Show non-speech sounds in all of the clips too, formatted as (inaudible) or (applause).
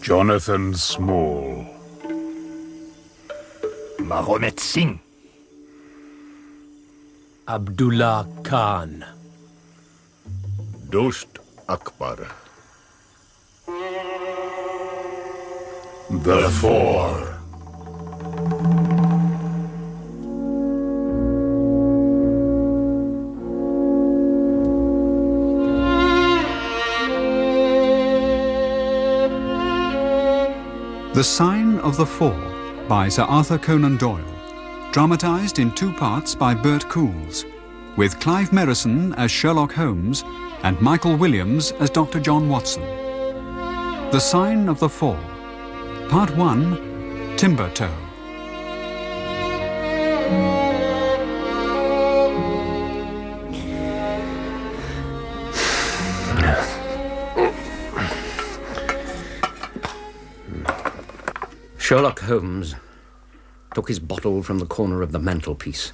Jonathan Small. Mahomet Singh. Abdullah Khan. Dost Akbar. The Four. The Sign of the Four by Sir Arthur Conan Doyle, dramatised in two parts by Bert Coules, with Clive Merrison as Sherlock Holmes and Michael Williams as Dr. John Watson. The Sign of the Four, Part 1, Timber Toe. Sherlock Holmes took his bottle from the corner of the mantelpiece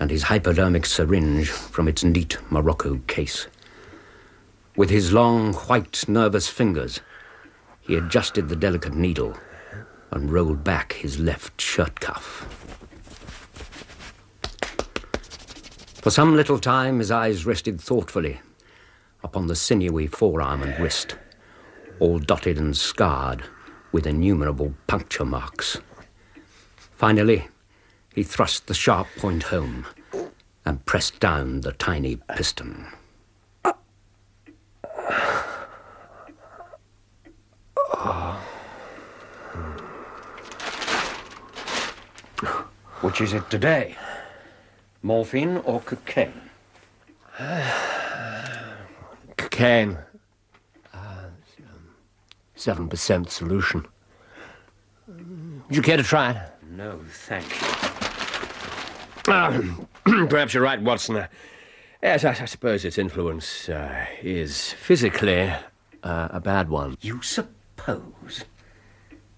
and his hypodermic syringe from its neat Morocco case. With his long, white, nervous fingers, he adjusted the delicate needle and rolled back his left shirt cuff. For some little time, his eyes rested thoughtfully upon the sinewy forearm and wrist, all dotted and scarred with innumerable puncture marks. Finally, he thrust the sharp point home and pressed down the tiny piston. Which is it today? Morphine or cocaine? Cocaine. Seven percent solution. Would you care to try it? No, thank you. Ah, (clears throat) perhaps you're right, Watson. Uh, yes, I, I suppose its influence uh, is physically uh, a bad one. You suppose?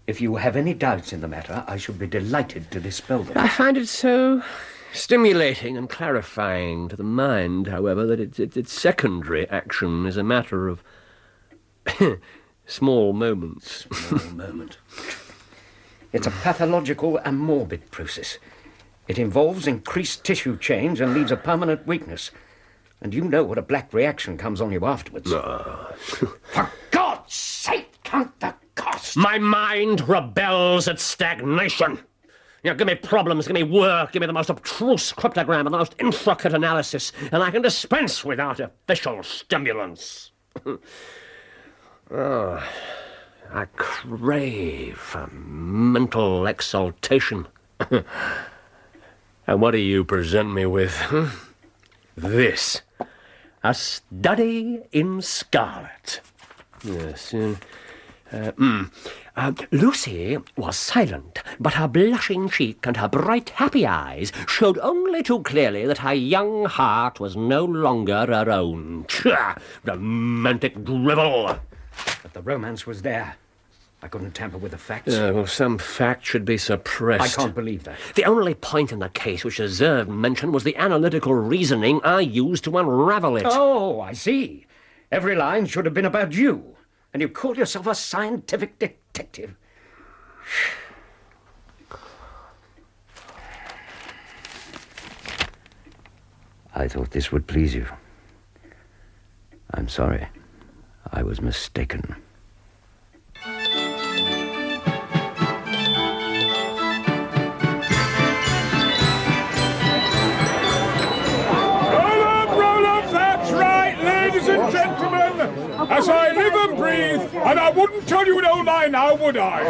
If you have any doubts in the matter, I should be delighted to dispel them. I find it so stimulating and clarifying to the mind, however, that its, its, its secondary action is a matter of (laughs) small moments. Small (laughs) moment. It's a pathological and morbid process. It involves increased tissue change and leaves a permanent weakness. And you know what a black reaction comes on you afterwards. Ah. (laughs) For God's sake, count the cost! My mind rebels at stagnation. You know, give me problems, give me work, give me the most abstruse cryptogram and the most intricate analysis, and I can dispense with artificial stimulants. (laughs) oh, I crave for mental exaltation. (laughs) and what do you present me with? This. A study in scarlet. Yes. Uh, uh, mm. Uh, Lucy was silent, but her blushing cheek and her bright, happy eyes showed only too clearly that her young heart was no longer her own. Romantic drivel! But the romance was there. I couldn't tamper with the facts. Uh, well, some fact should be suppressed. I can't believe that. The only point in the case which deserved mention was the analytical reasoning I used to unravel it. Oh, I see. Every line should have been about you. And you call yourself a scientific detective. (sighs) I thought this would please you. I'm sorry. I was mistaken. Roll up, roll up, that's right, ladies and gentlemen. As I live and breathe, and I wouldn't tell you an old lie now, would I?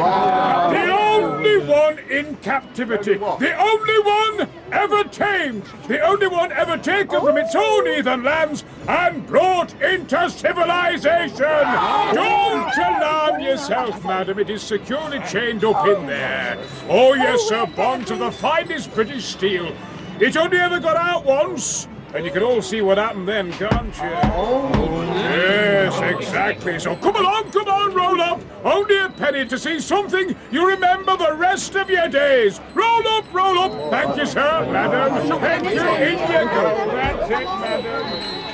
The only one in captivity, the only one ever tamed, the only one ever taken from its own heathen lands and brought into civilization. Don't alarm yourself, madam. It is securely chained up in there. Oh, yes, sir, bonds of the finest British steel. It only ever got out once. And you can all see what happened then, can't you? Oh, yes, exactly. So come along, come on, roll up. Only a penny to see something you remember the rest of your days. Roll up, roll up. Thank you, sir, madam. Thank you. In you go. That's it, madam.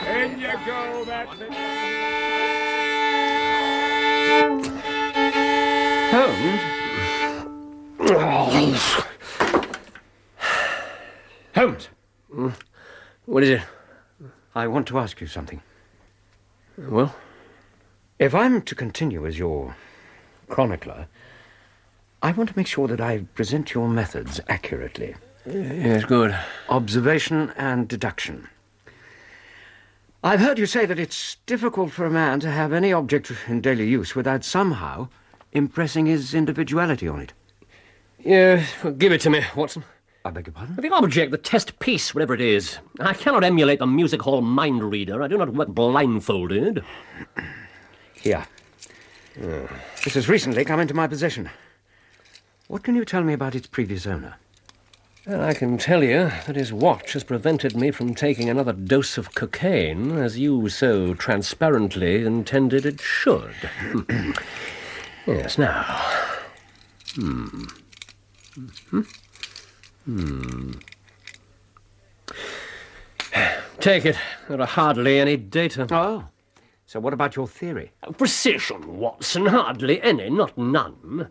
In you go. That's it. Holmes? Holmes. Holmes. What is it? I want to ask you something. Well, If I'm to continue as your chronicler, I want to make sure that I present your methods accurately. yes, good. Observation and deduction. I've heard you say that it's difficult for a man to have any object in daily use without somehow impressing his individuality on it. Yeah, well, give it to me, Watson. I beg your pardon? The object, the test piece, whatever it is. I cannot emulate the music hall mind reader. I do not work blindfolded. (clears throat) Here. This has recently come into my possession. What can you tell me about its previous owner? And I can tell you that his watch has prevented me from taking another dose of cocaine, as you so transparently intended it should. (clears throat) yes, now. Hmm. Hmm. Hmm. Take it. There are hardly any data. Oh. So what about your theory? Precision, Watson. Hardly any, not none.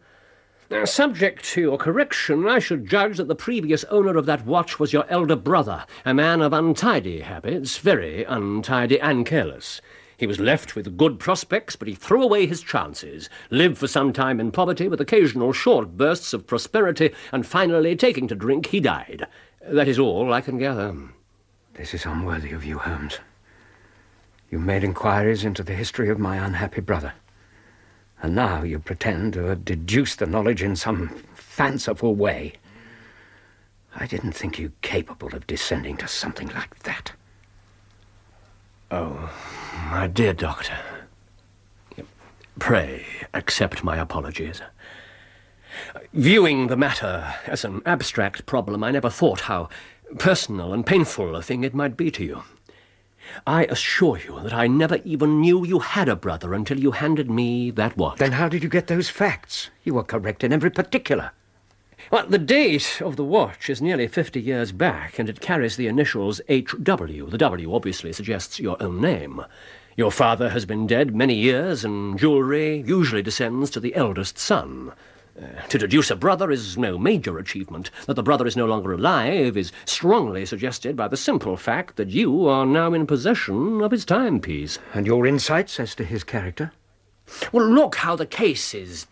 Now, subject to your correction, I should judge that the previous owner of that watch was your elder brother, a man of untidy habits, very untidy and careless. He was left with good prospects, but he threw away his chances, lived for some time in poverty with occasional short bursts of prosperity, and finally, taking to drink, he died. That is all I can gather. This is unworthy of you, Holmes. You made inquiries into the history of my unhappy brother. And now you pretend to have deduced the knowledge in some fanciful way. I didn't think you capable of descending to something like that. Oh, my dear Doctor, pray accept my apologies. Viewing the matter as an abstract problem, I never thought how personal and painful a thing it might be to you. I assure you that I never even knew you had a brother until you handed me that watch. Then how did you get those facts? You were correct in every particular. Well, the date of the watch is nearly 50 years back, and it carries the initials H.W. The W obviously suggests your own name. Your father has been dead many years, and jewellery usually descends to the eldest son. Uh, to deduce a brother is no major achievement. That the brother is no longer alive is strongly suggested by the simple fact that you are now in possession of his timepiece. And your insights as to his character? Well, look how the case is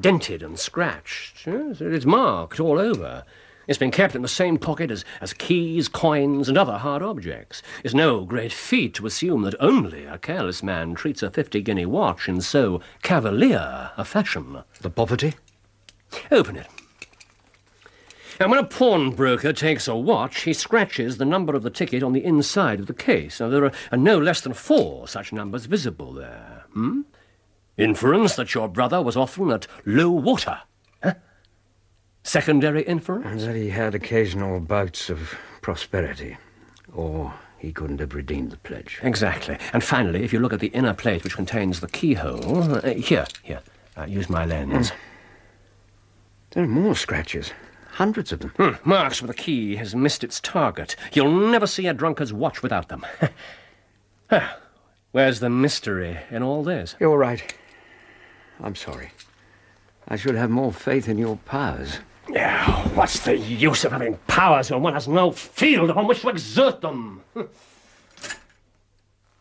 dented and scratched. Yes, it's marked all over. It's been kept in the same pocket as, as keys, coins, and other hard objects. It's no great feat to assume that only a careless man treats a fifty guinea watch in so cavalier a fashion. The poverty? Open it. And when a pawnbroker takes a watch, he scratches the number of the ticket on the inside of the case. Now, there are, are no less than four such numbers visible there. Hmm? Inference that your brother was often at low water. Huh? Secondary inference? And that he had occasional bouts of prosperity. Or he couldn't have redeemed the pledge. Exactly. And finally, if you look at the inner plate which contains the keyhole. Uh, here, here. Uh, use my lens. There are more scratches. Hundreds of them. Hmm, marks where the key has missed its target. You'll never see a drunkard's watch without them. (laughs) Where's the mystery in all this? You're right. I'm sorry. I should have more faith in your powers. Yeah, what's the use of having powers when one has no field upon which to exert them? (laughs)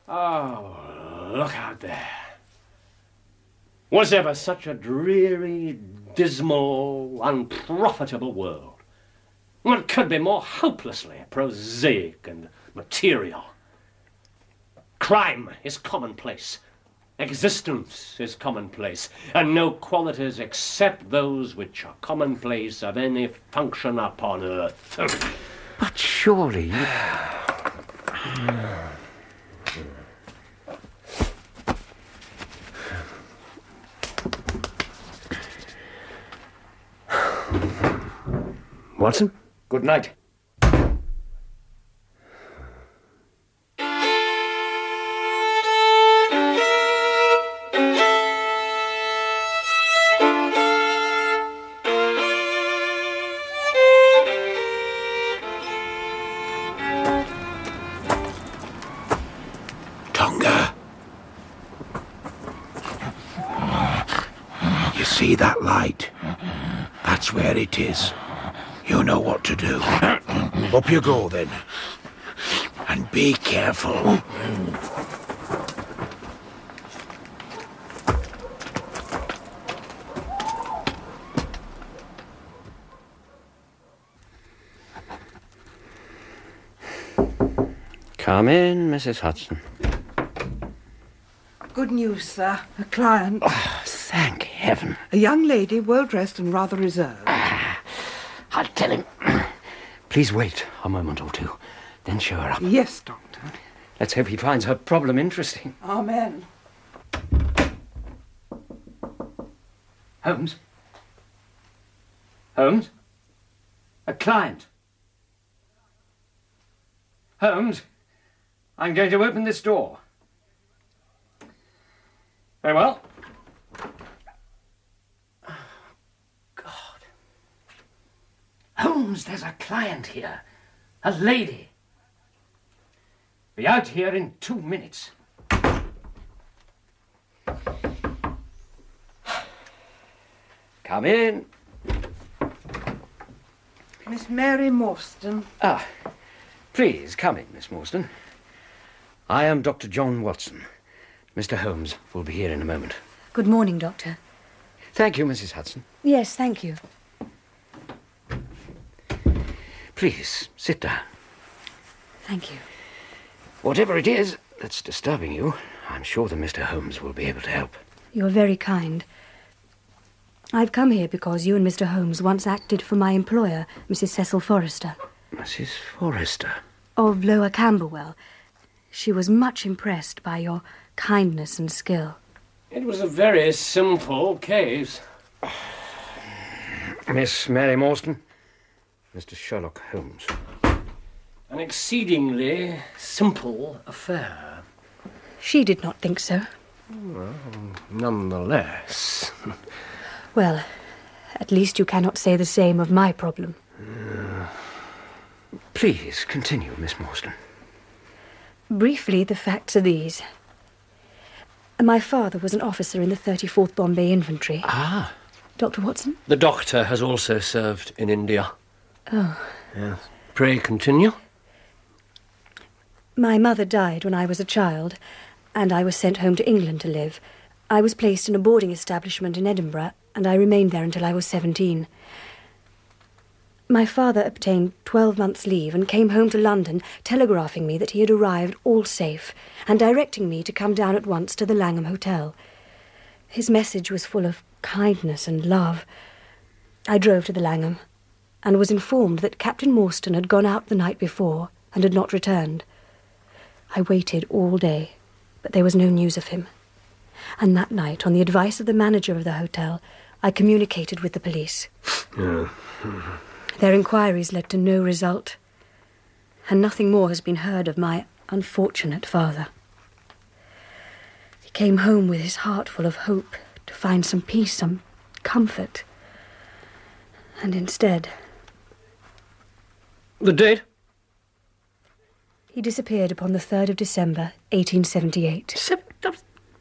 oh, look out there. Was ever such a dreary, dismal, unprofitable world? What could be more hopelessly prosaic and material? Crime is commonplace. Existence is commonplace, and no qualities except those which are commonplace have any function upon earth. But surely you... Watson? Good night. It is. You know what to do. (coughs) Up you go then. And be careful. Come in, Mrs. Hudson. Good news, sir. A client. Oh, thank heaven. A young lady, well dressed and rather reserved. I'll tell him. Please wait a moment or two, then show her up. Yes, Doctor. Let's hope he finds her problem interesting. Amen. Holmes? Holmes? A client? Holmes? I'm going to open this door. Very well. Oh, God. Holmes, there's a client here. A lady. Be out here in two minutes. Come in. Miss Mary Morstan. Ah, please come in, Miss Morstan. I am Dr. John Watson. Mr. Holmes will be here in a moment. Good morning, Doctor. Thank you, Mrs. Hudson. Yes, thank you. Please sit down. Thank you. Whatever it is that's disturbing you, I'm sure that Mr. Holmes will be able to help. You're very kind. I've come here because you and Mr. Holmes once acted for my employer, Mrs. Cecil Forrester, Mrs. Forrester. of Lower Camberwell. She was much impressed by your kindness and skill. It was a very simple case. (sighs) Miss Mary Morstan. Mr. Sherlock Holmes. An exceedingly simple affair. She did not think so. Well, Nonetheless. (laughs) Well, at least you cannot say the same of my problem. Please continue, Miss Morstan. Briefly, the facts are these. My father was an officer in the 34th Bombay Infantry. Ah. Dr. Watson? The doctor has also served in India. Oh. Yes. Pray continue. My mother died when I was a child, and I was sent home to England to live. I was placed in a boarding establishment in Edinburgh, and I remained there until I was 17. My father obtained 12 months' leave and came home to London, telegraphing me that he had arrived all safe and directing me to come down at once to the Langham Hotel. His message was full of kindness and love. I drove to the Langham and was informed that Captain Morstan had gone out the night before and had not returned. I waited all day, but there was no news of him. And that night, on the advice of the manager of the hotel, I communicated with the police. Their inquiries led to no result, and nothing more has been heard of my unfortunate father. He came home with his heart full of hope to find some peace, some comfort. And instead, The date? he disappeared upon the 3rd of December, 1878. Seven,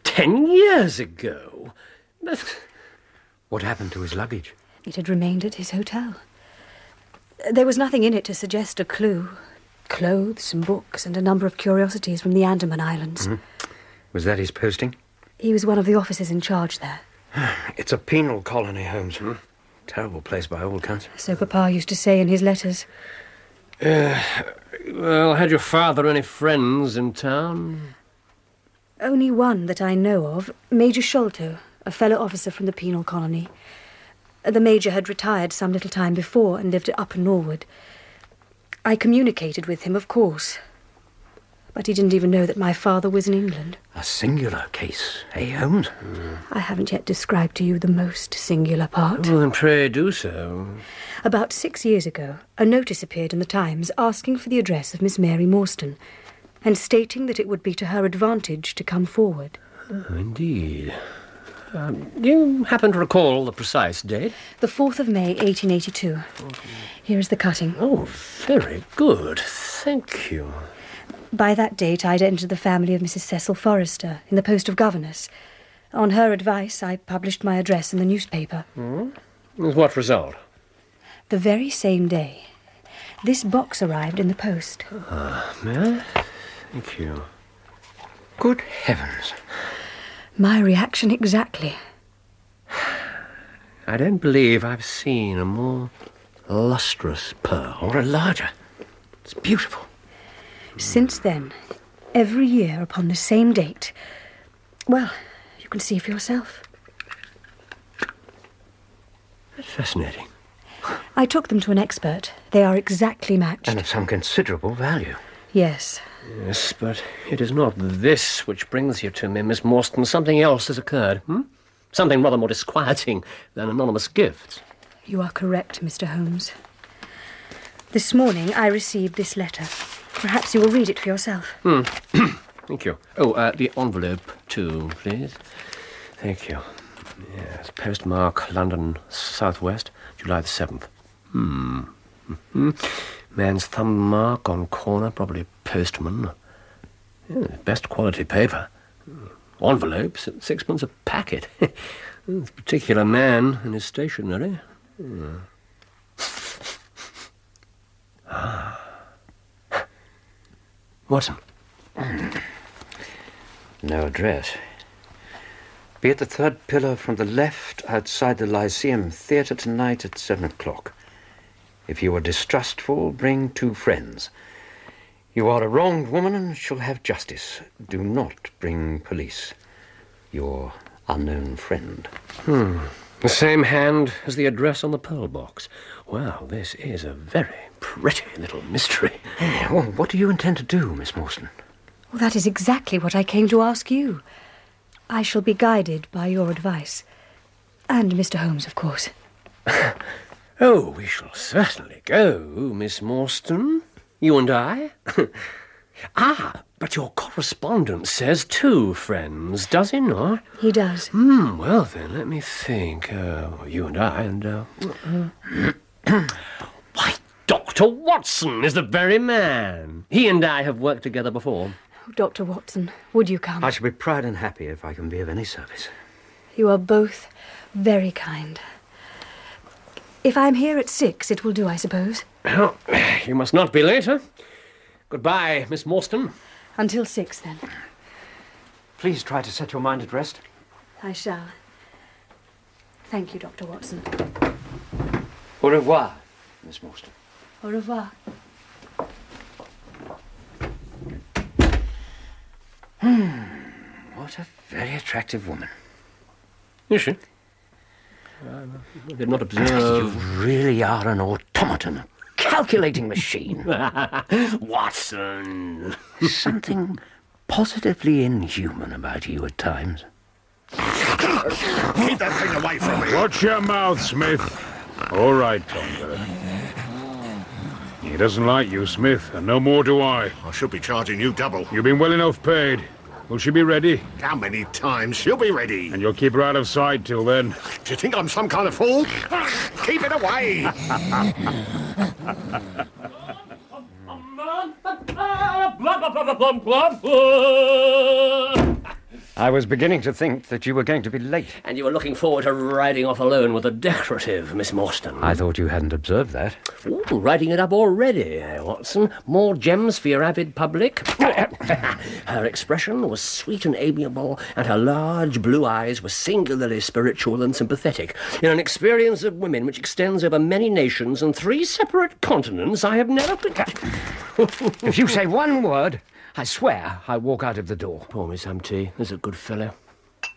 ten years ago. But What happened to his luggage? It had remained at his hotel. There was nothing in it to suggest a clue. Clothes and books and a number of curiosities from the Andaman Islands. Mm-hmm. Was that his posting? He was one of the officers in charge there. (sighs) It's a penal colony, Holmes. Hmm. Terrible place by all accounts. So Papa used to say in his letters. Uh, well, had your father any friends in town? Only one that I know of, Major Sholto, a fellow officer from the penal colony. The Major had retired some little time before and lived at Upper Norwood. I communicated with him, of course. But he didn't even know that my father was in England. A singular case, eh, Holmes? I haven't yet described to you the most singular part. Well, then pray do so. About six years ago, a notice appeared in the Times asking for the address of Miss Mary Morstan and stating that it would be to her advantage to come forward. Oh, indeed. Um, do you happen to recall the precise date? The 4th of May, 1882. Here is the cutting. Oh, very good. Thank you. By that date, I'd entered the family of Mrs. Cecil Forrester in the post of governess. On her advice, I published my address in the newspaper. Hmm? With what result? The very same day, this box arrived in the post. Ah, may I? Thank you. Good heavens. My reaction exactly. I don't believe I've seen a more lustrous pearl. Or a larger. It's beautiful. Since then, every year upon the same date. Well, you can see for yourself. That's fascinating. I took them to an expert. They are exactly matched. And of some considerable value. Yes. Yes, but it is not this which brings you to me, Miss Morstan. Something else has occurred. Hmm? Something rather more disquieting than anonymous gifts. You are correct, Mr. Holmes. This morning I received this letter. Perhaps you will read it for yourself. (clears throat) Thank you. Oh, uh, the envelope, too, please. Thank you. Yes, postmark London Southwest, July the 7th. Hmm. hmm Man's thumb mark on corner, probably postman. Yeah, best quality paper. Envelopes at sixpence a packet. (laughs) This particular man and his stationery. Hmm. (laughs) Ah. Watson. No address. Be at the third pillar from the left outside the Lyceum Theatre tonight at seven o'clock. If you are distrustful, bring two friends. You are a wronged woman and shall have justice. Do not bring police. Your unknown friend. Hmm. The same hand as the address on the pearl box. Well, this is a very pretty little mystery. (laughs) Well, what do you intend to do, Miss Morstan? Well, that is exactly what I came to ask you. I shall be guided by your advice. And Mr. Holmes, of course. (laughs) Oh, we shall certainly go, Miss Morstan. You and I. (laughs) ah, but your correspondent says two friends, does he not? He does. Hmm, well then, let me think. Uh, you and I, and. Uh, (clears throat) why, Dr. Watson is the very man. He and I have worked together before. Oh, Dr. Watson, would you come? I shall be proud and happy if I can be of any service. You are both very kind. If I'm here at six, it will do, I suppose. Well, you must not be late, later. Goodbye, Miss Morstan. Until six, then. Please try to set your mind at rest. I shall. Thank you, Dr. Watson. Au revoir, Miss Morstan. Au revoir. Hmm, what a very attractive woman. Is she? Uh, I did not observe. You really are an automaton, a calculating machine. (laughs) Watson. Something positively inhuman about you at times. Keep that thing away from me. Watch your mouth, Smith. All right, Tonga. He doesn't like you, Smith, and no more do I. I should be charging you double. You've been well enough paid. Will she be ready? How many times she'll be ready? And you'll keep her out of sight till then. Do you think I'm some kind of fool? Keep it away! I was beginning to think that you were going to be late. And you were looking forward to riding off alone with a decorative, Miss Morstan. I thought you hadn't observed that. Ooh, writing it up already, eh, Watson. More gems for your avid public. (laughs) her expression was sweet and amiable, and her large blue eyes were singularly spiritual and sympathetic. In an experience of women which extends over many nations and three separate continents, I have never... If you say one word, I swear I'll walk out of the door. Poor Miss tea. There's a good fellow.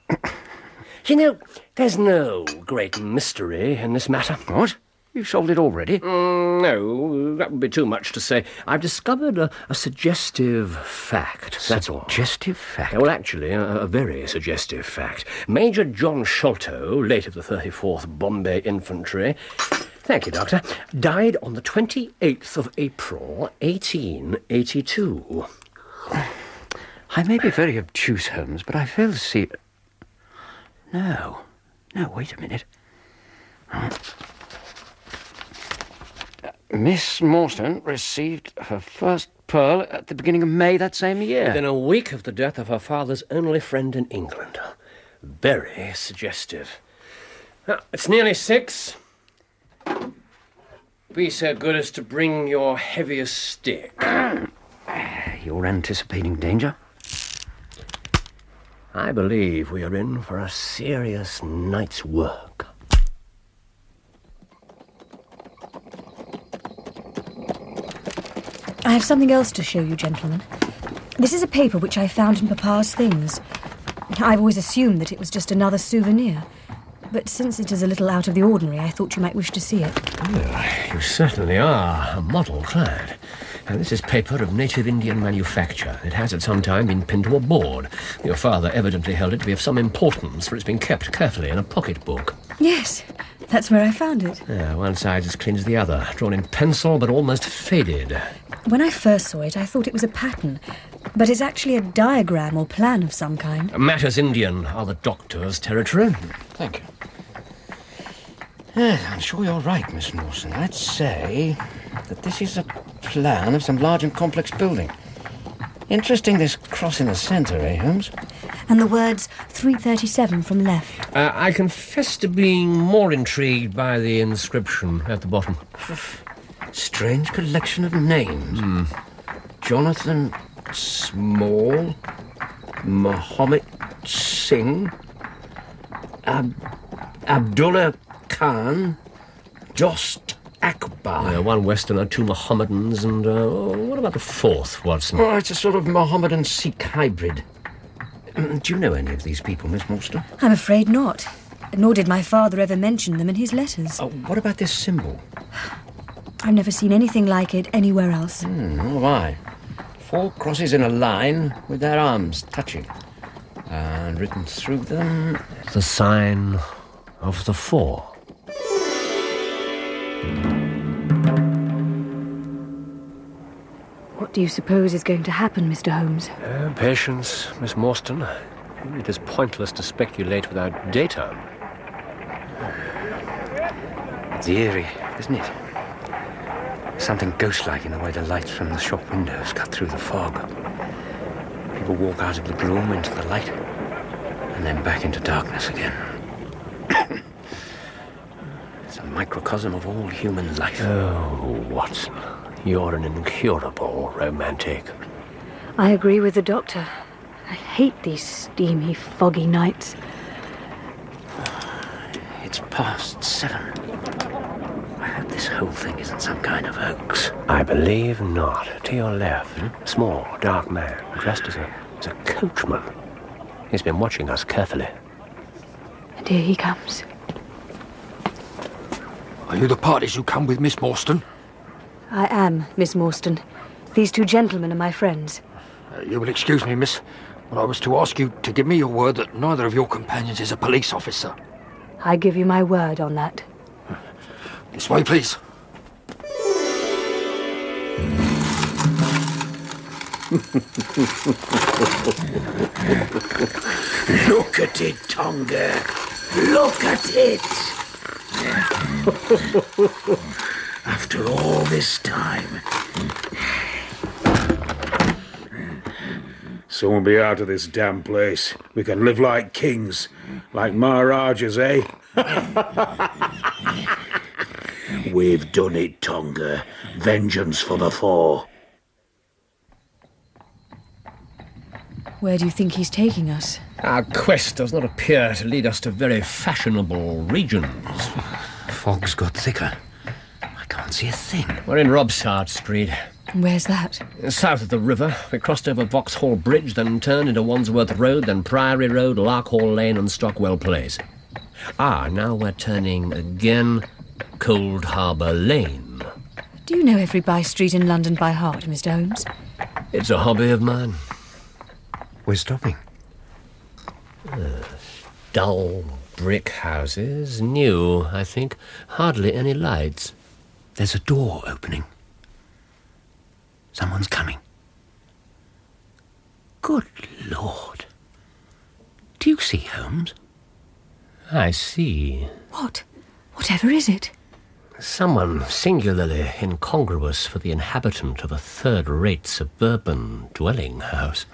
(coughs) you know, there's no great mystery in this matter. What? You've solved it already? Mm, no, that would be too much to say. I've discovered a, a suggestive fact. That's all. Suggestive fact. Well, actually, a, a very suggestive fact. Major John Sholto, late of the 34th Bombay Infantry, thank you, Doctor, died on the 28th of April, 1882. I may be very obtuse, Holmes, but I fail to see. No. No, wait a minute. Uh, Miss Morstan received her first pearl at the beginning of May that same year. Within a week of the death of her father's only friend in England. Very suggestive. Well, it's nearly six. Be so good as to bring your heaviest stick. (clears throat) You're anticipating danger? I believe we are in for a serious night's work. I have something else to show you, gentlemen. This is a paper which I found in Papa's things. I've always assumed that it was just another souvenir. But since it is a little out of the ordinary, I thought you might wish to see it. You certainly are a model clad. And this is paper of native Indian manufacture. It has at some time been pinned to a board. Your father evidently held it to be of some importance, for it's been kept carefully in a pocketbook. Yes, that's where I found it. Yeah, one side as clean as the other, drawn in pencil but almost faded. When I first saw it, I thought it was a pattern. But it's actually a diagram or plan of some kind. Matters Indian are the doctor's territory. Thank you. Yes, I'm sure you're right, Miss Morstan. I'd say that this is a plan of some large and complex building. Interesting, this cross in the centre, eh, Holmes? And the words 337 from left. Uh, I confess to being more intrigued by the inscription at the bottom. Strange collection of names. Jonathan Small, Mahomet Singh, Ab- Abdullah Khan, Dost Akbar. Uh, one Westerner, two Mohammedans, and uh, what about the fourth, Watson? Oh, it's a sort of Mohammedan Sikh hybrid. Mm, Do you know any of these people, Miss Morstan? I'm afraid not. Nor did my father ever mention them in his letters. Oh, what about this symbol? (sighs) I've never seen anything like it anywhere else. Hmm, nor have I. Four crosses in a line with their arms touching. And written through them. The sign of the four. What do you suppose is going to happen, Mr. Holmes? Uh, patience, Miss Morstan. It is pointless to speculate without data. It's eerie, isn't it? Something ghost-like in the way the lights from the shop windows cut through the fog. People walk out of the gloom into the light, and then back into darkness again. (coughs) it's a microcosm of all human life. Oh, Watson, you're an incurable romantic. I agree with the doctor. I hate these steamy, foggy nights. It's past seven. I hope this whole thing isn't some kind of hoax. I believe not. To your left, a small, dark man, dressed as a, as a coachman. He's been watching us carefully. And here he comes. Are you the parties who come with Miss Morstan? I am Miss Morstan. These two gentlemen are my friends. Uh, you will excuse me, miss, but I was to ask you to give me your word that neither of your companions is a police officer. I give you my word on that. This way, please. (laughs) Look at it, Tonga. Look at it. (laughs) After all this time. Soon be out of this damn place. We can live like kings, like Maharajas, eh? (laughs) We've done it, Tonga. Vengeance for the four. Where do you think he's taking us? Our quest does not appear to lead us to very fashionable regions. Fog's got thicker. I can't see a thing. We're in Robsart Street. Where's that? South of the river, we crossed over Vauxhall Bridge, then turned into Wandsworth Road, then Priory Road, Larkhall Lane, and Stockwell Place. Ah, now we're turning again Cold Harbour Lane. Do you know every by street in London by heart, Mr. Holmes? It's a hobby of mine. We're stopping. Dull brick houses, new, I think. Hardly any lights. There's a door opening. Someone's coming. Good Lord. Do you see Holmes? I see. What? Whatever is it? Someone singularly incongruous for the inhabitant of a third rate suburban dwelling house.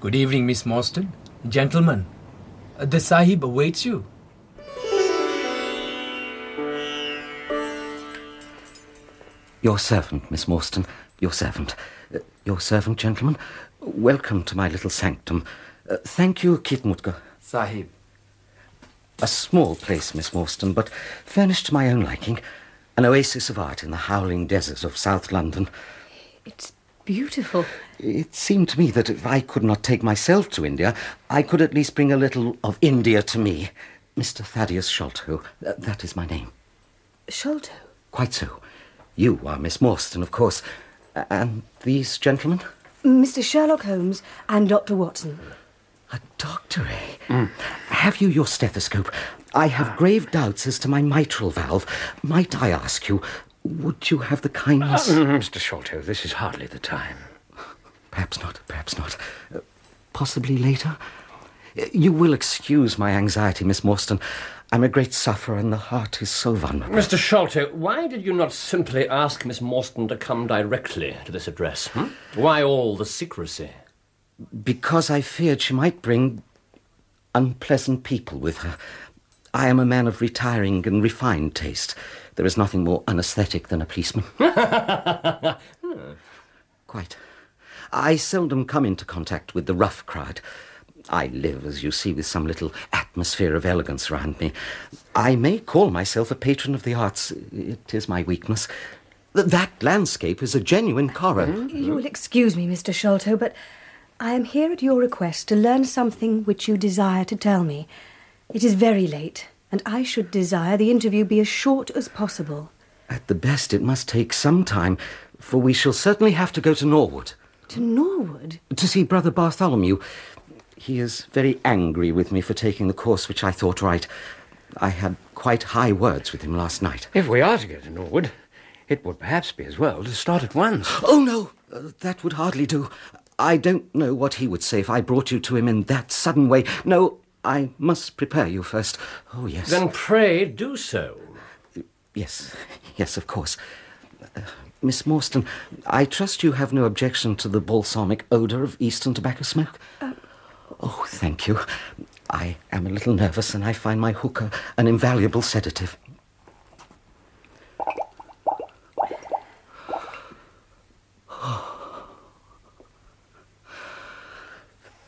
Good evening, Miss Morstan. Gentlemen, uh, the Sahib awaits you. Your servant, Miss Morstan. Your servant. Uh, your servant, gentlemen. Welcome to my little sanctum. Uh, thank you, Khitmutgar. Sahib. A small place, Miss Morstan, but furnished to my own liking. An oasis of art in the howling desert of South London. It's beautiful. It seemed to me that if I could not take myself to India, I could at least bring a little of India to me. Mr. Thaddeus Sholto. That is my name. Sholto? Quite so. You are Miss Morstan, of course. And these gentlemen? Mr. Sherlock Holmes and Dr. Watson. A doctor, eh? Have you your stethoscope? I have grave doubts as to my mitral valve. Might I ask you, would you have the kindness... Mr. Sholto, this is hardly the time. Perhaps not, perhaps not. Uh, possibly later? Uh, You will excuse my anxiety, Miss Morstan. I'm a great sufferer, and the heart is so vulnerable. Mr. Sholto, why did you not simply ask Miss Morstan to come directly to this address? Hmm? Why all the secrecy? Because I feared she might bring unpleasant people with her. I am a man of retiring and refined taste. There is nothing more unaesthetic than a policeman. (laughs) Quite. I seldom come into contact with the rough crowd. I live, as you see, with some little atmosphere of elegance around me. I may call myself a patron of the arts. It is my weakness. Th- That landscape is a genuine Corot. Mm, you will excuse me, Mr. Sholto, but I am here at your request to learn something which you desire to tell me. It is very late, and I should desire the interview be as short as possible. At the best, it must take some time, for we shall certainly have to go to Norwood. To Norwood? To see Brother Bartholomew. He is very angry with me for taking the course which I thought right. I had quite high words with him last night. If we are to go to Norwood, it would perhaps be as well to start at once. Oh, no, uh, that would hardly do. I don't know what he would say if I brought you to him in that sudden way. No, I must prepare you first. Oh, yes. Then pray do so. Yes, yes, of course. Uh, Miss Morstan, I trust you have no objection to the balsamic odour of Eastern tobacco smoke? Oh, thank you. I am a little nervous and I find my hookah an invaluable sedative.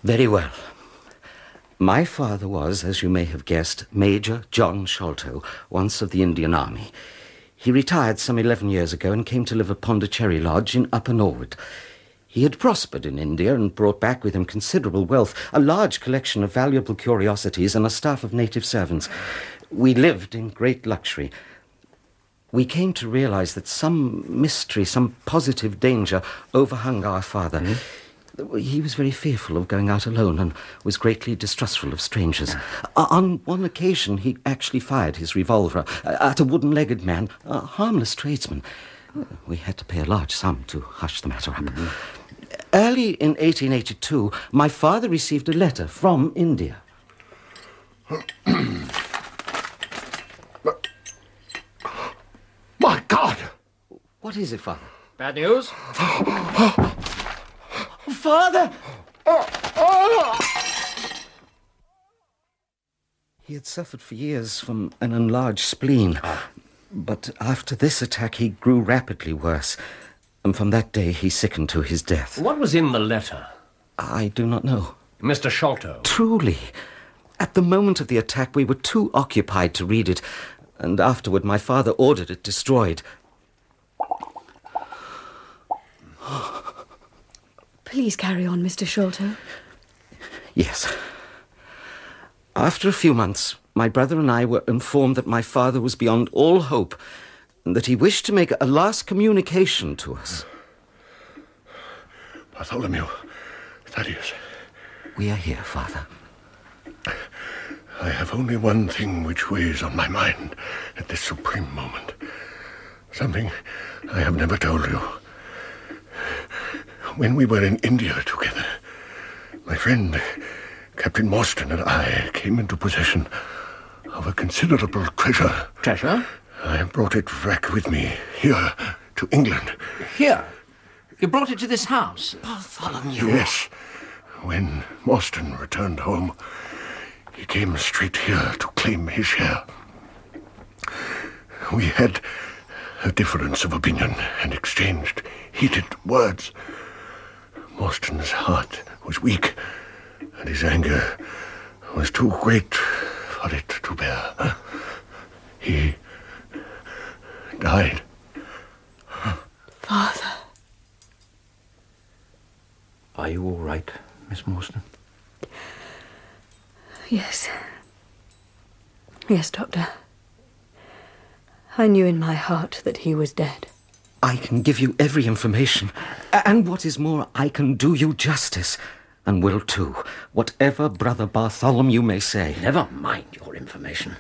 Very well. My father was, as you may have guessed, Major John Sholto, once of the Indian Army. He retired some eleven years ago and came to live at Pondicherry Lodge in Upper Norwood. He had prospered in India and brought back with him considerable wealth, a large collection of valuable curiosities, and a staff of native servants. We lived in great luxury. We came to realize that some mystery, some positive danger overhung our father. Mm-hmm. He was very fearful of going out alone and was greatly distrustful of strangers. O- On one occasion, he actually fired his revolver at a wooden legged man, a harmless tradesman. Oh. We had to pay a large sum to hush the matter up. Mm-hmm. Early in 1882, my father received a letter from India. My God! What is it, Father? Bad news? Father! He had suffered for years from an enlarged spleen. But after this attack, he grew rapidly worse. And from that day, he sickened to his death. What was in the letter? I do not know. Mr. Sholto. Truly. At the moment of the attack, we were too occupied to read it. And afterward, my father ordered it destroyed. Please carry on, Mr. Sholto. Yes. After a few months, my brother and I were informed that my father was beyond all hope and that he wished to make a last communication to us. Bartholomew, Thaddeus, We are here, Father. I have only one thing which weighs on my mind at this supreme moment. Something I have never told you. When we were in India together, my friend, Captain Morstan, and I came into possession of a considerable treasure. Treasure? I have brought it back with me here to England. Here. You brought it to this house. Bartholomew. Yes, When Morstan returned home, he came straight here to claim his share. We had a difference of opinion and exchanged heated words. Morstan's heart was weak, and his anger was too great for it to bear. He died. Father. Are you all right, Miss Morstan? Yes. Yes, Doctor. I knew in my heart that he was dead. I can give you every information. And what is more, I can do you justice. And will too, whatever Brother Bartholomew you may say. Never mind your information.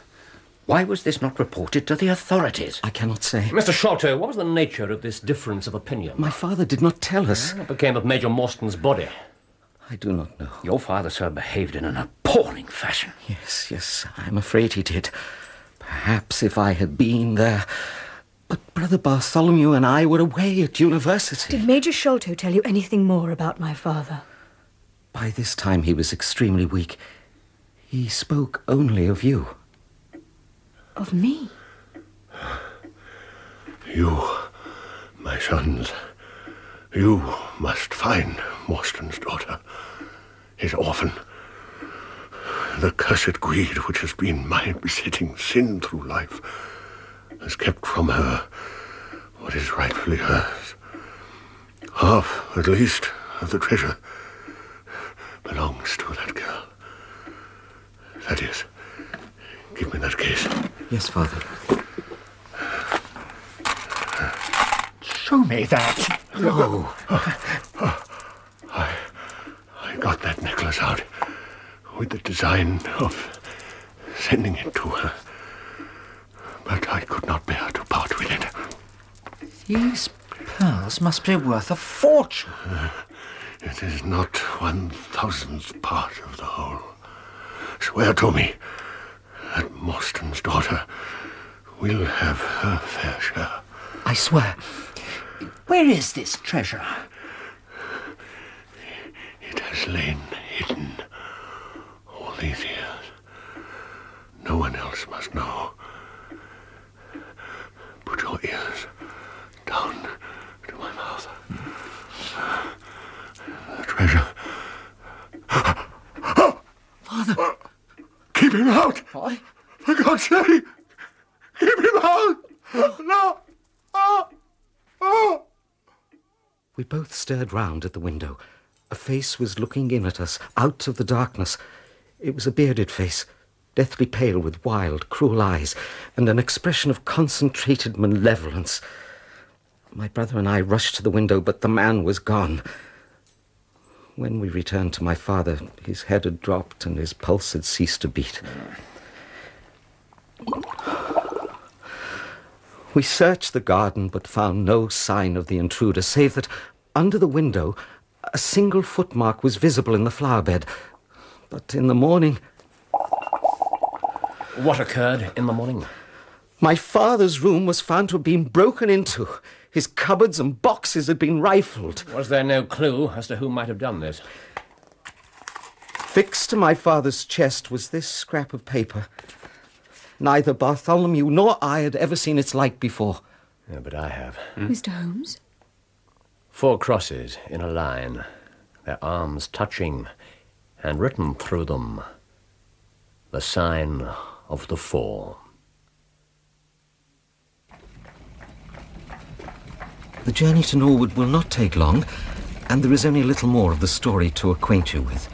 Why was this not reported to the authorities? I cannot say. Mr. Sholto, what was the nature of this difference of opinion? My father did not tell us. Ah, what became of Major Morstan's body? I do not know. Your father, sir, behaved in an appalling fashion. Yes, yes, I'm afraid he did. Perhaps if I had been there. But Brother Bartholomew and I were away at university. Did Major Sholto tell you anything more about my father? By this time he was extremely weak. He spoke only of you. Of me? You, my sons, you must find Morstan's daughter, his orphan. The cursed greed which has been my besetting sin through life has kept from her what is rightfully hers. Half, at least, of the treasure belongs to that girl. Thaddeus, give me that case. Yes, Father. Show me that. No. (laughs) I, I got that necklace out with the design of sending it to her. But I could not bear to part with it. These pearls must be worth a fortune. Uh, it is not one thousandth part of the whole. Swear to me that Morstan's daughter will have her fair share. I swear. Where is this treasure? It has lain hidden all these years. No one else must know. Put your ears down to my mouth. The treasure. Father. Keep him out! Why? For God's sake! Keep him out! No! Ah! Ah! We both stared round at the window. A face was looking in at us, out of the darkness. It was a bearded face, deathly pale with wild, cruel eyes, and an expression of concentrated malevolence. My brother and I rushed to the window, but the man was gone. When we returned to my father, his head had dropped and his pulse had ceased to beat. We searched the garden but found no sign of the intruder, save that under the window a single footmark was visible in the flower bed. But in the morning, What occurred in the morning? my father's room was found to have been broken into. His cupboards and boxes had been rifled. Was there no clue as to who might have done this? Fixed to my father's chest was this scrap of paper. Neither Bartholomew nor I had ever seen its like before. Yeah, but I have. Hmm? Mr. Holmes? Four crosses in a line, their arms touching, and written through them the sign of the four. The journey to Norwood will not take long, and there is only a little more of the story to acquaint you with.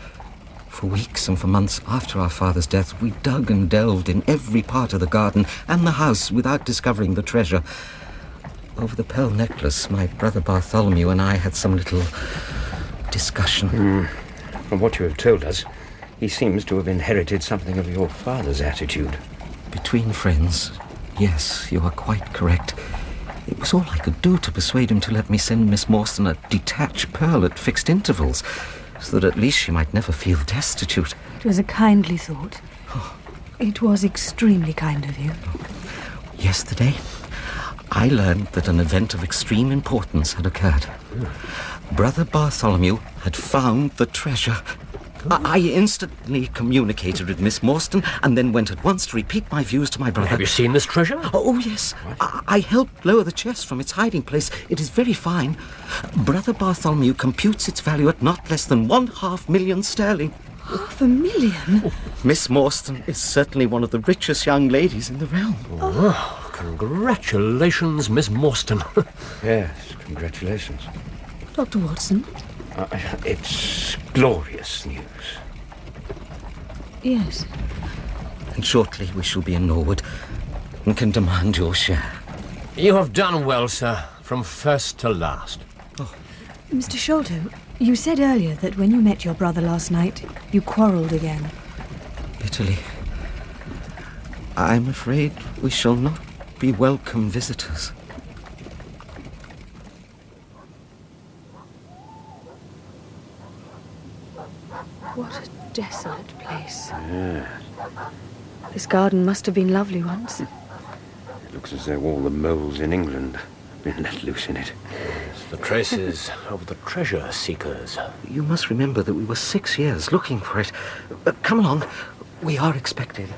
For weeks and for months after our father's death, we dug and delved in every part of the garden and the house without discovering the treasure. Over the pearl necklace, my brother Bartholomew and I had some little discussion. Hmm. From what you have told us, he seems to have inherited something of your father's attitude. Between friends, yes, you are quite correct. It was all I could do to persuade him to let me send Miss Morstan a detached pearl at fixed intervals, so that at least she might never feel destitute. It was a kindly thought. Oh. It was extremely kind of you. Yesterday, I learned that an event of extreme importance had occurred. Oh. Brother Bartholomew had found the treasure I, I instantly communicated with Miss Morstan and then went at once to repeat my views to my brother. Have you seen this treasure? Oh, yes. I, I helped lower the chest from its hiding place. It is very fine. Brother Bartholomew computes its value at not less than one half million sterling. Half a million? Oh, Miss Morstan is certainly one of the richest young ladies in the realm. Oh, congratulations, Miss Morstan. (laughs) yes, congratulations. Dr. Watson? Uh, it's glorious news. Yes. And shortly we shall be in Norwood and can demand your share. You have done well, sir, from first to last. Mr. Sholto, you said earlier that when you met your brother last night, you quarrelled again. Bitterly. I'm afraid we shall not be welcome visitors. What a desolate place. Yes. This garden must have been lovely once. It looks as though all the moles in England have been let loose in it. The traces of the treasure seekers. You must remember that we were six years looking for it. Uh, come along. We are expected.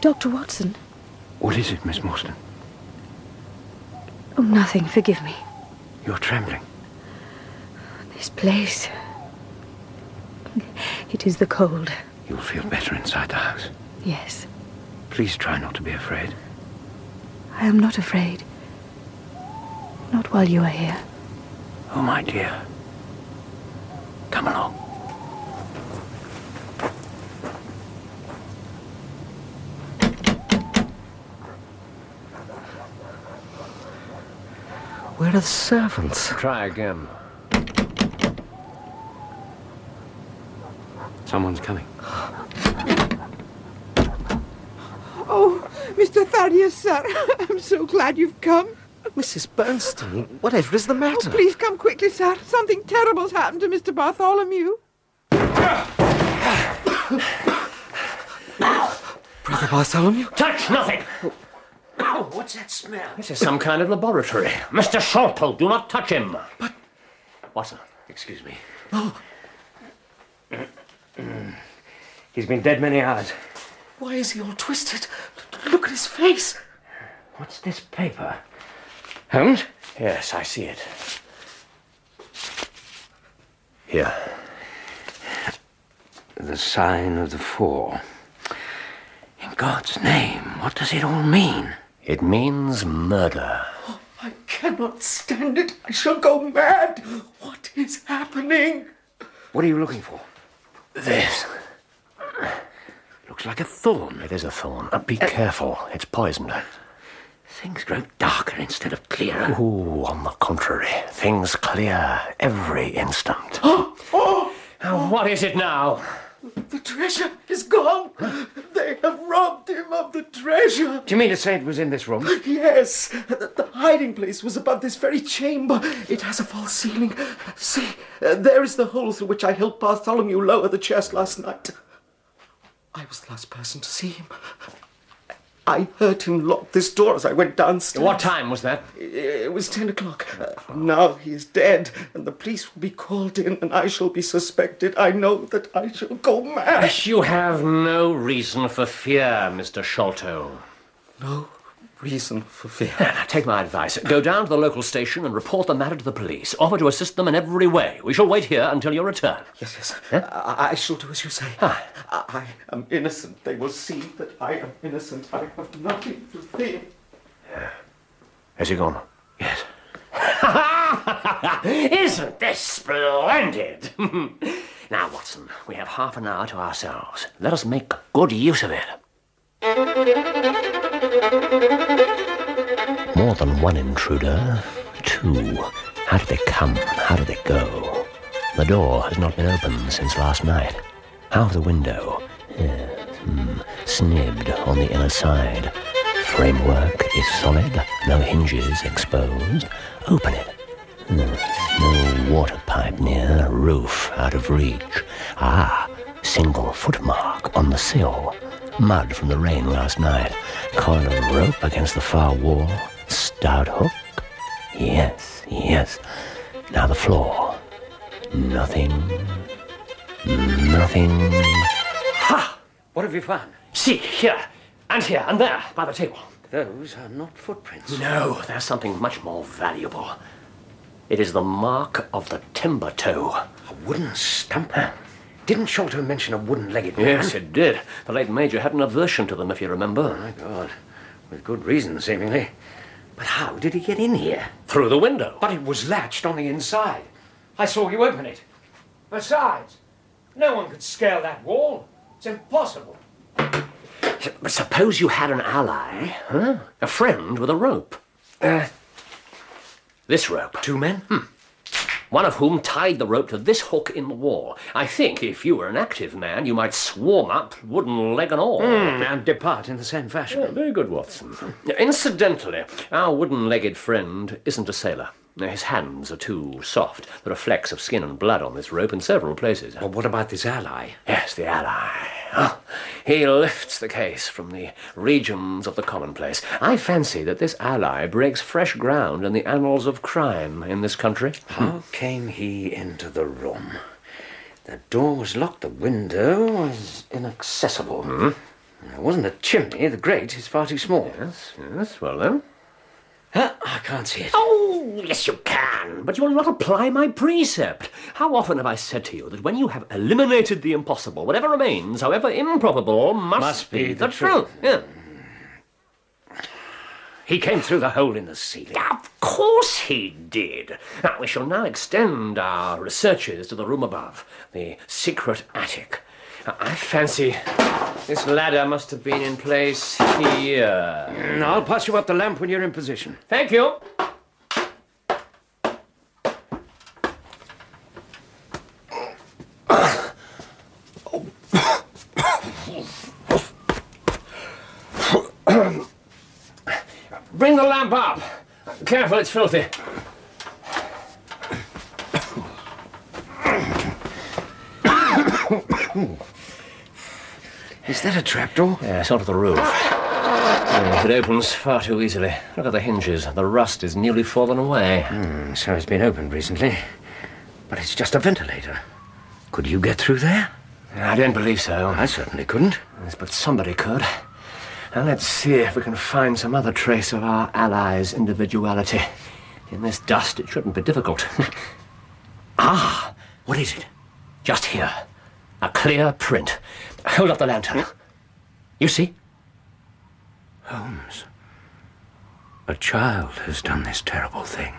Dr. Watson? What is it, Miss Morstan? Oh, nothing. Forgive me. You're trembling. This place. It is the cold. You'll feel better inside the house. Yes. Please try not to be afraid. I am not afraid. Not while you are here. Oh, my dear. Come along. Where are the servants? Try again. Someone's coming. Oh, Mr. Thaddeus, sir. (laughs) I'm so glad you've come. Mrs. Bernstone, whatever is the matter? Oh, please come quickly, sir. Something terrible's happened to Mr. Bartholomew. Brother Bartholomew? Touch nothing! Oh, what's that smell? This is some kind of laboratory. Mr. Sholto, do not touch him. But. Watson, excuse me. Oh, (clears throat) He's been dead many hours. why is he all twisted? Look at his face. What's this paper? Holmes? Yes, I see it. Here. The sign of the four. In God's name, what does it all mean? It means murder. Oh, I cannot stand it. I shall go mad. What is happening? What are you looking for? This. Looks like a thorn. It is a thorn. Uh, be careful. It's poisoned. Things grow darker instead of clearer. Oh, on the contrary. Things clear every instant. (gasps) Oh, Now, what is it now? The treasure is gone. They have robbed him of the treasure. Do you mean to say it was in this room? Yes, the, hiding place was above this very chamber. It has a false ceiling. See, uh, there is the hole through which I helped Bartholomew lower the chest last night. I was the last person to see him. I heard him lock this door as I went downstairs. What time was that? It was ten o'clock. Uh, now he is dead, and the police will be called in, and I shall be suspected. I know that I shall go mad. You have no reason for fear, Mr. Sholto. No reason for fear. (laughs) Take my advice. Go down to the local station and report the matter to the police. Offer to assist them in every way. We shall wait here until your return. Yes, yes. I, I shall do as you say. I, I am innocent. They will see that I am innocent. I have nothing to fear. Has he gone? Yes. (laughs) Isn't this splendid? (laughs) now, Watson, we have half an hour to ourselves. Let us make good use of it. More than one intruder. Two. How did they come? How did they go? The door has not been opened since last night. Of the window? Hmm, snibbed on the inner side. Framework is solid, no hinges exposed. Open it. No water pipe near, roof out of reach. Ah, single footmark on the sill. Mud from the rain last night. Coil of rope against the far wall. Stout hook. Yes, yes. Now the floor. Nothing. Nothing. Ha! What have you found? See, here, and here, and there, by the table. Those are not footprints. No, there's something much more valuable. It is the mark of the timber toe. A wooden stump? Didn't Sholto mention a wooden-legged man? Yes, it did. The late Major had an aversion to them, if you remember. My God. With good reason, seemingly. But how did he get in here? Through the window. But it was latched on the inside. I saw you open it. Besides, no one could scale that wall. It's impossible. But suppose you had an ally, huh? A friend with a rope. Uh, this rope. Two men? Hmm. One of whom tied the rope to this hook in the wall. I think if you were an active man, you might swarm up, wooden leg and all. Mm, and depart in the same fashion. Yeah, very good, Watson. Incidentally, our wooden legged friend isn't a sailor. His hands are too soft. There are flecks of skin and blood on this rope in several places. Well, what about this ally? Yes, the ally. Oh, he lifts the case from the regions of the commonplace. I fancy that this ally breaks fresh ground in the annals of crime in this country. How came he into the room? The door was locked, the window was inaccessible. Hmm? There wasn't a chimney, the grate is far too small. Yes, yes, well then. Huh? I can't see it. Oh, yes, you can, but you will not apply my precept. How often have I said to you that when you have eliminated the impossible, whatever remains, however improbable, must, Must be, be the, the truth? Yeah. He came through the hole in the ceiling. Of course he did. Now, we shall now extend our researches to the room above, the secret attic. I fancy this ladder must have been in place here. I'll pass you up the lamp when you're in position. Thank you. Bring the lamp up. Careful, it's filthy. Is that a trapdoor? Yes, onto the roof. Yes, it opens far too easily. Look at the hinges. The rust is nearly fallen away. Hmm, so it's been opened recently. But it's just a ventilator. Could you get through there? I don't believe so. I certainly couldn't. Yes, but somebody could. Now let's see if we can find some other trace of our ally's individuality. In this dust, it shouldn't be difficult. (laughs) ah, What is it? just here. A clear print. Hold up the lantern. You see? Holmes. A child has done this terrible thing.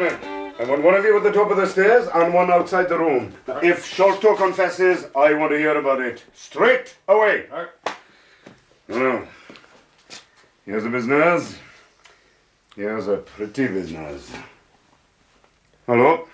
Right. I want one of you at the top of the stairs and one outside the room. If Sholto confesses, I want to hear about it. Straight away. Now, here's a business. Here's a pretty business. Hello?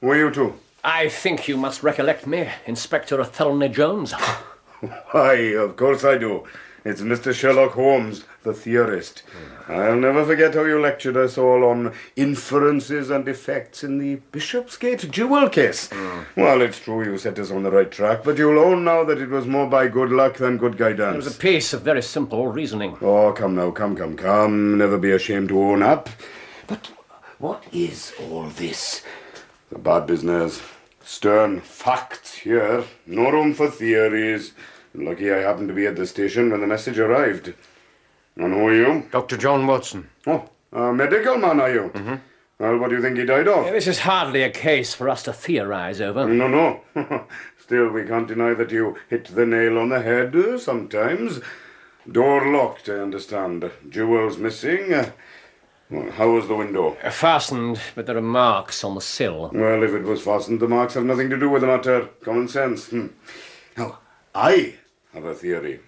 Who are you two? I think you must recollect me, Inspector Athelney Jones. (laughs) Why, of course I do. It's Mr. Sherlock Holmes, the theorist. I'll never forget how you lectured us all on inferences and effects in the Bishopsgate jewel case. Mm. Well, it's true you set us on the right track, but you'll own now that it was more by good luck than good guidance. It was a piece of very simple reasoning. Oh, come now, come, come, come. Never be ashamed to own up. But what is all this? The bad business. Stern facts here. No room for theories. Lucky I happened to be at the station when the message arrived. And who are you? Dr. John Watson. Oh, a medical man, are you? Mm-hmm. Well, what do you think he died of? This is hardly a case for us to theorize over. No, no. (laughs) Still, we can't deny that you hit the nail on the head uh, sometimes. Door locked, I understand. Jewels missing. Uh, well, how was the window? Uh, Fastened, but there are marks on the sill. Well, if it was fastened, the marks have nothing to do with the matter. Common sense. Hmm. Now, I have a theory.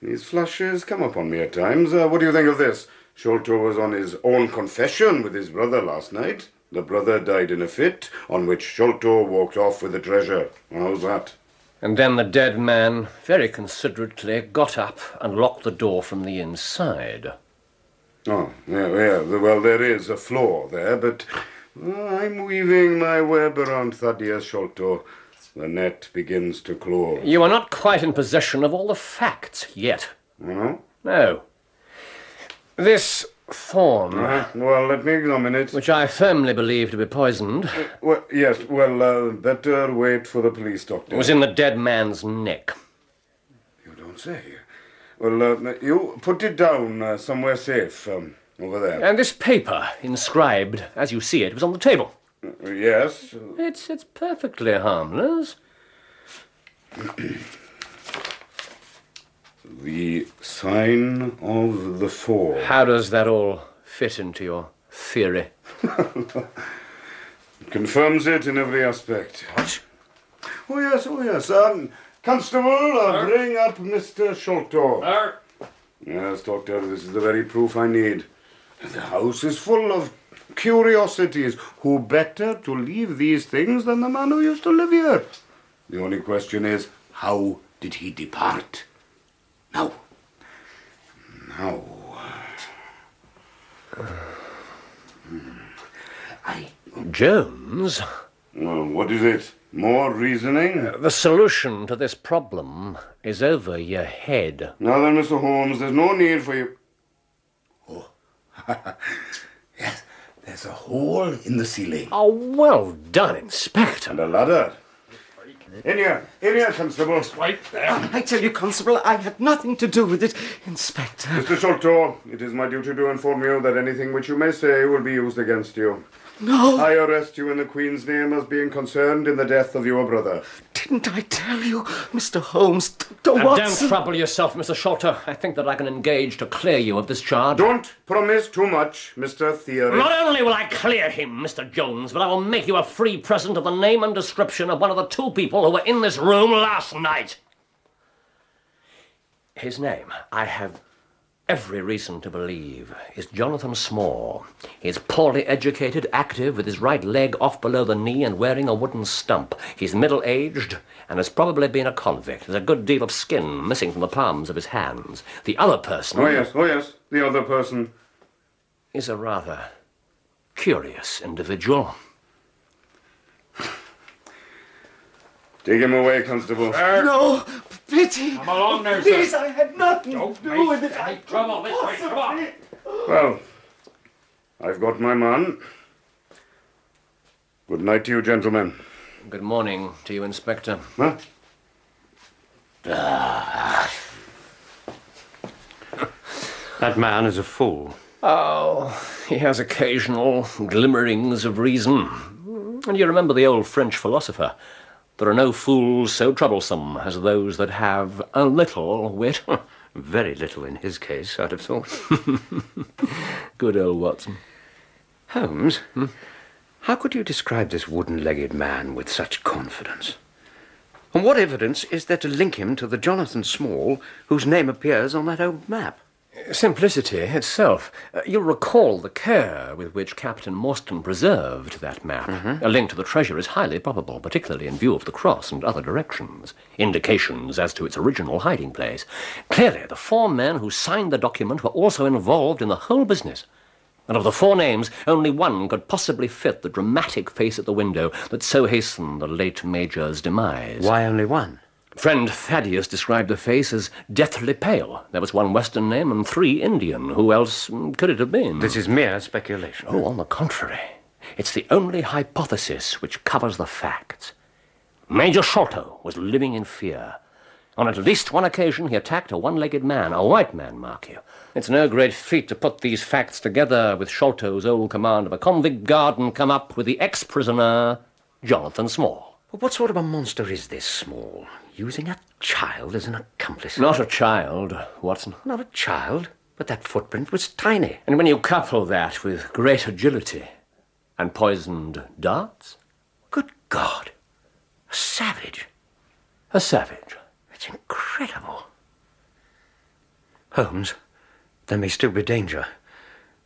These flashes come upon me at times. Uh, what do you think of this? Sholto was on his own confession with his brother last night. The brother died in a fit, on which Sholto walked off with the treasure. How's that? And then the dead man, very considerately, got up and locked the door from the inside. Oh, yeah, yeah. Well, there is a flaw there, but Oh, I'm weaving my web around Thaddeus Sholto. The net begins to close. You are not quite in possession of all the facts yet. No? No. This thorn, Uh-huh. Well, let me examine it. which I firmly believe to be poisoned, Well, yes, well, uh, better wait for the police doctor. was in the dead man's neck. You don't say. Well, uh, you put it down uh, somewhere safe, um, over there. And this paper, inscribed, as you see it, was on the table. Yes. It's, it's perfectly harmless. (clears throat) The sign of the four. How does that all fit into your theory? (laughs) Confirms it in every aspect. What? Oh, yes, oh, yes. Um, Constable, uh, bring up Mr. Sholto. Yes, Doctor, this is the very proof I need. The house is full of curiosities. Who better to leave these things than the man who used to live here? The only question is, how did he depart? Now. Now. I. Jones? Well, what is it? More reasoning? Uh, the solution to this problem is over your head. Now then, Mr. Holmes, there's no need for you. Oh. (laughs) yes, there's a hole in the ceiling. Oh, well done, Inspector. And a ladder. In here, in here, Constable. Right there. Oh, I tell you, Constable, I had nothing to do with it, Inspector. Mr. Sholto, it is my duty to inform you that anything which you may say will be used against you. No, I arrest you in the Queen's name as being concerned in the death of your brother. Didn't I tell you, Mr. Holmes, Dr. And Watson? don't trouble yourself, Mr. Sholto. I think that I can engage to clear you of this charge. Don't promise too much, Mr. Theory. Not only will I clear him, Mr. Jones, but I will make you a free present of the name and description of one of the two people who were in this room last night. His name, I have every reason to believe, is Jonathan Small. He's poorly educated, active, with his right leg off below the knee and wearing a wooden stump. He's middle aged and has probably been a convict. There's a good deal of skin missing from the palms of his hands. The other person. Oh, yes, oh, yes, the other person. is a rather curious individual. Take him away, Constable. No, pity. Come along now, Please, sir. I had nothing Don't to do make with it. any trouble this way. Come on. Well, I've got my man. Good night to you, gentlemen. Good morning to you, Inspector. Huh? Ah. (laughs) That man is a fool. Oh, he has occasional glimmerings of reason. And you remember the old French philosopher there are no fools so troublesome as those that have a little wit. (laughs) Very little in his case, I'd have thought. (laughs) Good old Watson. Holmes, how could you describe this wooden legged man with such confidence? And what evidence is there to link him to the Jonathan Small whose name appears on that old map? Simplicity itself. Uh, you'll recall the care with which Captain Morstan preserved that map. A link to the treasure is highly probable, particularly in view of the cross and other directions. Indications as to its original hiding place. Clearly, the four men who signed the document were also involved in the whole business. And of the four names, only one could possibly fit the dramatic face at the window that so hastened the late Major's demise. Why only one? Friend Thaddeus described the face as deathly pale. There was one Western name and three Indian. Who else mm, could it have been? This is mere speculation. Oh, on the contrary. It's the only hypothesis which covers the facts. Major Sholto was living in fear. On at least one occasion, he attacked a one legged man, a white man, mark you. It's no great feat to put these facts together with Sholto's old command of a convict guard and come up with the ex prisoner, Jonathan Small. But what sort of a monster is this Small? Using a child as an accomplice? Not a child, Watson. Not a child, but that footprint was tiny. And when you couple that with great agility and poisoned darts, Good God! A savage. a savage. It's incredible. Holmes, there may still be danger.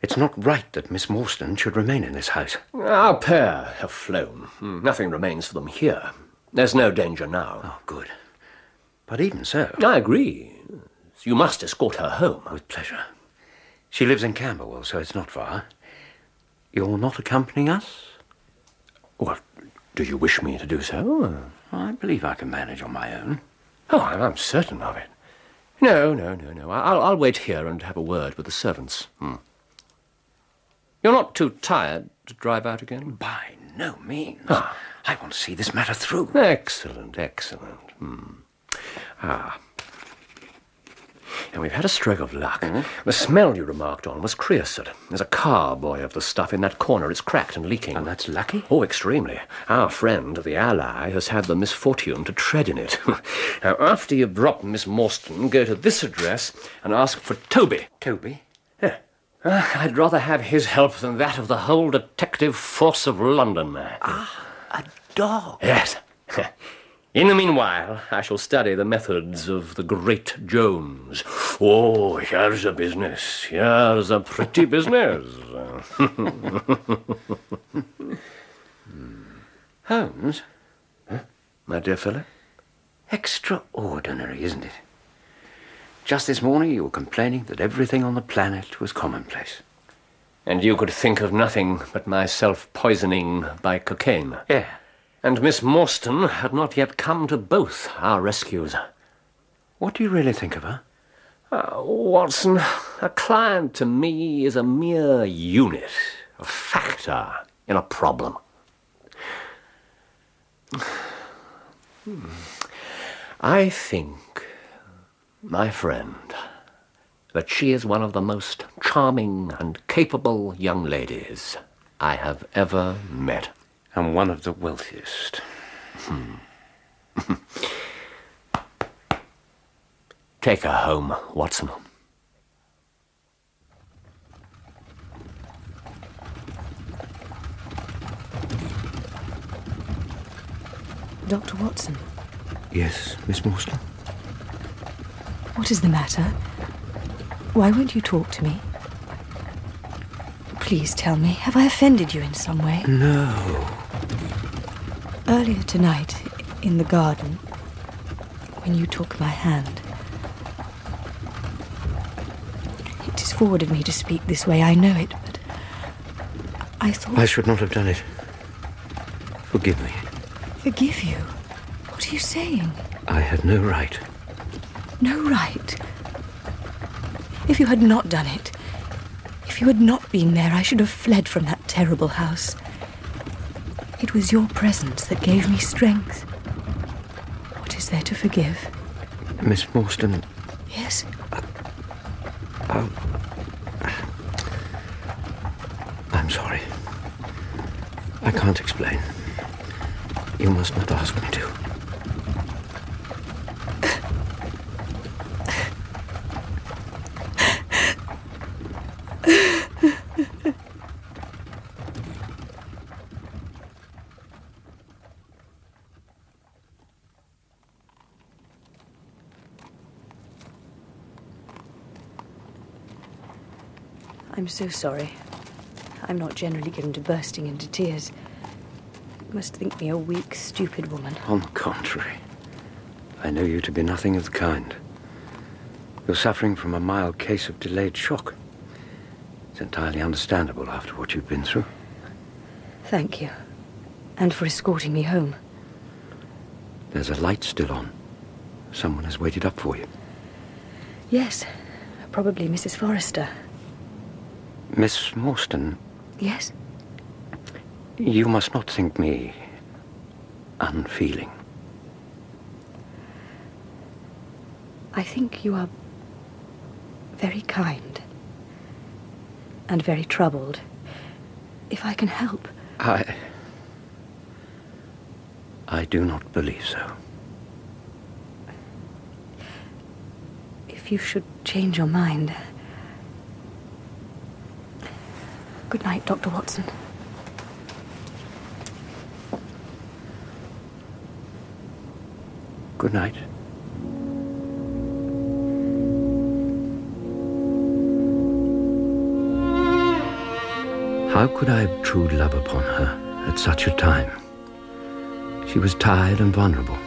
It's not right that Miss Morstan should remain in this house. Our pair have flown. Hmm, Nothing remains for them here. There's no danger now. Oh, good. But even so, I agree. You must escort her home. with pleasure. She lives in Camberwell, so it's not far. You're not accompanying us? What, do you wish me to do so? I believe I can manage on my own. Oh, I'm I'm certain of it. No, no, no, no. I'll, I'll wait here and have a word with the servants. Hmm. You're not too tired to drive out again? By no means. Ah. I want to see this matter through. Excellent, excellent. Hmm. Ah. And we've had a stroke of luck. The smell you remarked on was creosote. There's a carboy of the stuff in that corner. It's cracked and leaking. And that's lucky? Oh, extremely. Our friend, the ally, has had the misfortune to tread in it. (laughs) now, after you've dropped Miss Morstan, go to this address and ask for Toby. Toby? Yeah. Ah, I'd rather have his help than that of the whole detective force of London. Ah, a dog. Yes. (laughs) In the meanwhile, I shall study the methods of the great Jones. Oh, here's a business. Here's a pretty (laughs) business. (laughs) Holmes? My dear fellow? Extraordinary, isn't it? Just this morning you were complaining that everything on the planet was commonplace. And you could think of nothing but my self poisoning by cocaine. Yeah. And Miss Morstan had not yet come to both our rescues. What do you really think of her? Uh, Watson, a client to me is a mere unit, a factor in a problem. (sighs) Hmm. I think, my friend, that she is one of the most charming and capable young ladies I have ever met. And one of the wealthiest. Hmm. Take her home, Watson. Dr. Watson, Yes, Miss Morstan? what is the matter? Why won't you talk to me? Please tell me, have I offended you in some way? No. Earlier tonight, in the garden, when you took my hand. It is forward of me to speak this way, I know it, but I thought. I should not have done it. Forgive me. Forgive you? What are you saying? I had no right. No right. If you had not done it, if you had not been there, I should have fled from that terrible house. It was your presence that gave me strength. What is there to forgive? Miss Morstan, Yes? I'll... I'm sorry. I can't explain. You must not ask me to. I'm so sorry. I'm not generally given to bursting into tears. You must think me a weak, stupid woman. On the contrary, I know you to be nothing of the kind. You're suffering from a mild case of delayed shock. It's entirely understandable after what you've been through. Thank you. And for escorting me home. There's a light still on. Someone has waited up for you. Yes, probably Mrs. Forrester. Miss Morstan, Yes? you must not think me unfeeling. I think you are very kind. And very troubled. If I can help. I. I do not believe so. If you should change your mind. Good night, Dr. Watson. Good night. How could I obtrude love upon her at such a time? She was tired and vulnerable,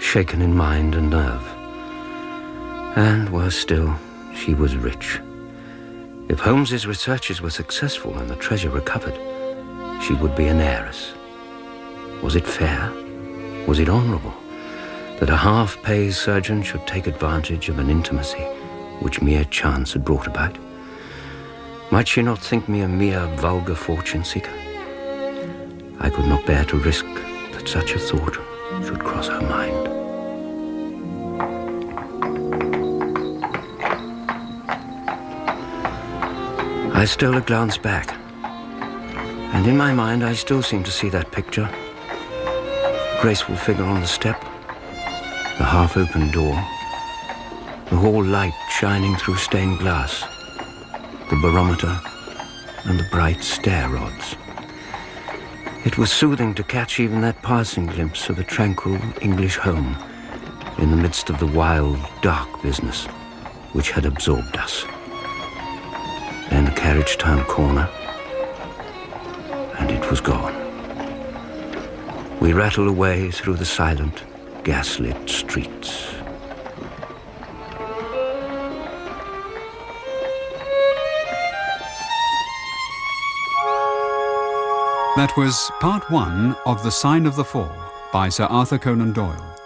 shaken in mind and nerve. And worse still, she was rich. If Holmes's researches were successful and the treasure recovered, she would be an heiress. Was it fair? Was it honourable that a half-pay surgeon should take advantage of an intimacy which mere chance had brought about? Might she not think me a mere vulgar fortune seeker? I could not bear to risk that such a thought should cross her mind. I stole a glance back, and in my mind I still seem to see that picture. The graceful figure on the step, the half-open door, the hall light shining through stained glass, the barometer, and the bright stair rods. It was soothing to catch even that passing glimpse of a tranquil English home in the midst of the wild, dark business which had absorbed us. Carriage turned corner, and it was gone. We rattled away through the silent, gaslit streets. That was part one of The Sign of the Four by Sir Arthur Conan Doyle,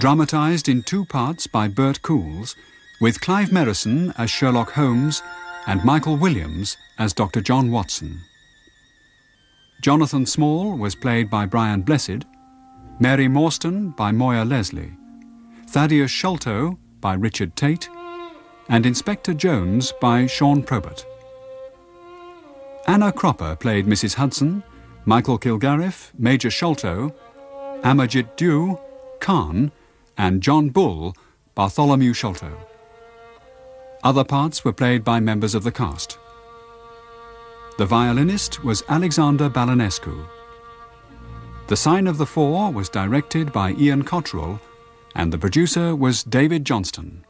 dramatised in two parts by Bert Coules, with Clive Merrison as Sherlock Holmes and Michael Williams as Dr. John Watson. Jonathan Small was played by Brian Blessed, Mary Morstan by Moir Leslie, Thaddeus Sholto by Richard Tate, and Inspector Jones by Sean Probert. Anna Cropper played Mrs. Hudson, Michael Kilgarriff, Major Sholto, Amerjit Deu, Khan, and John Bull, Bartholomew Sholto. Other parts were played by members of the cast. The violinist was Alexander Balanescu. The Sign of the Four was directed by Ian Cottrell, and the producer was David Johnston.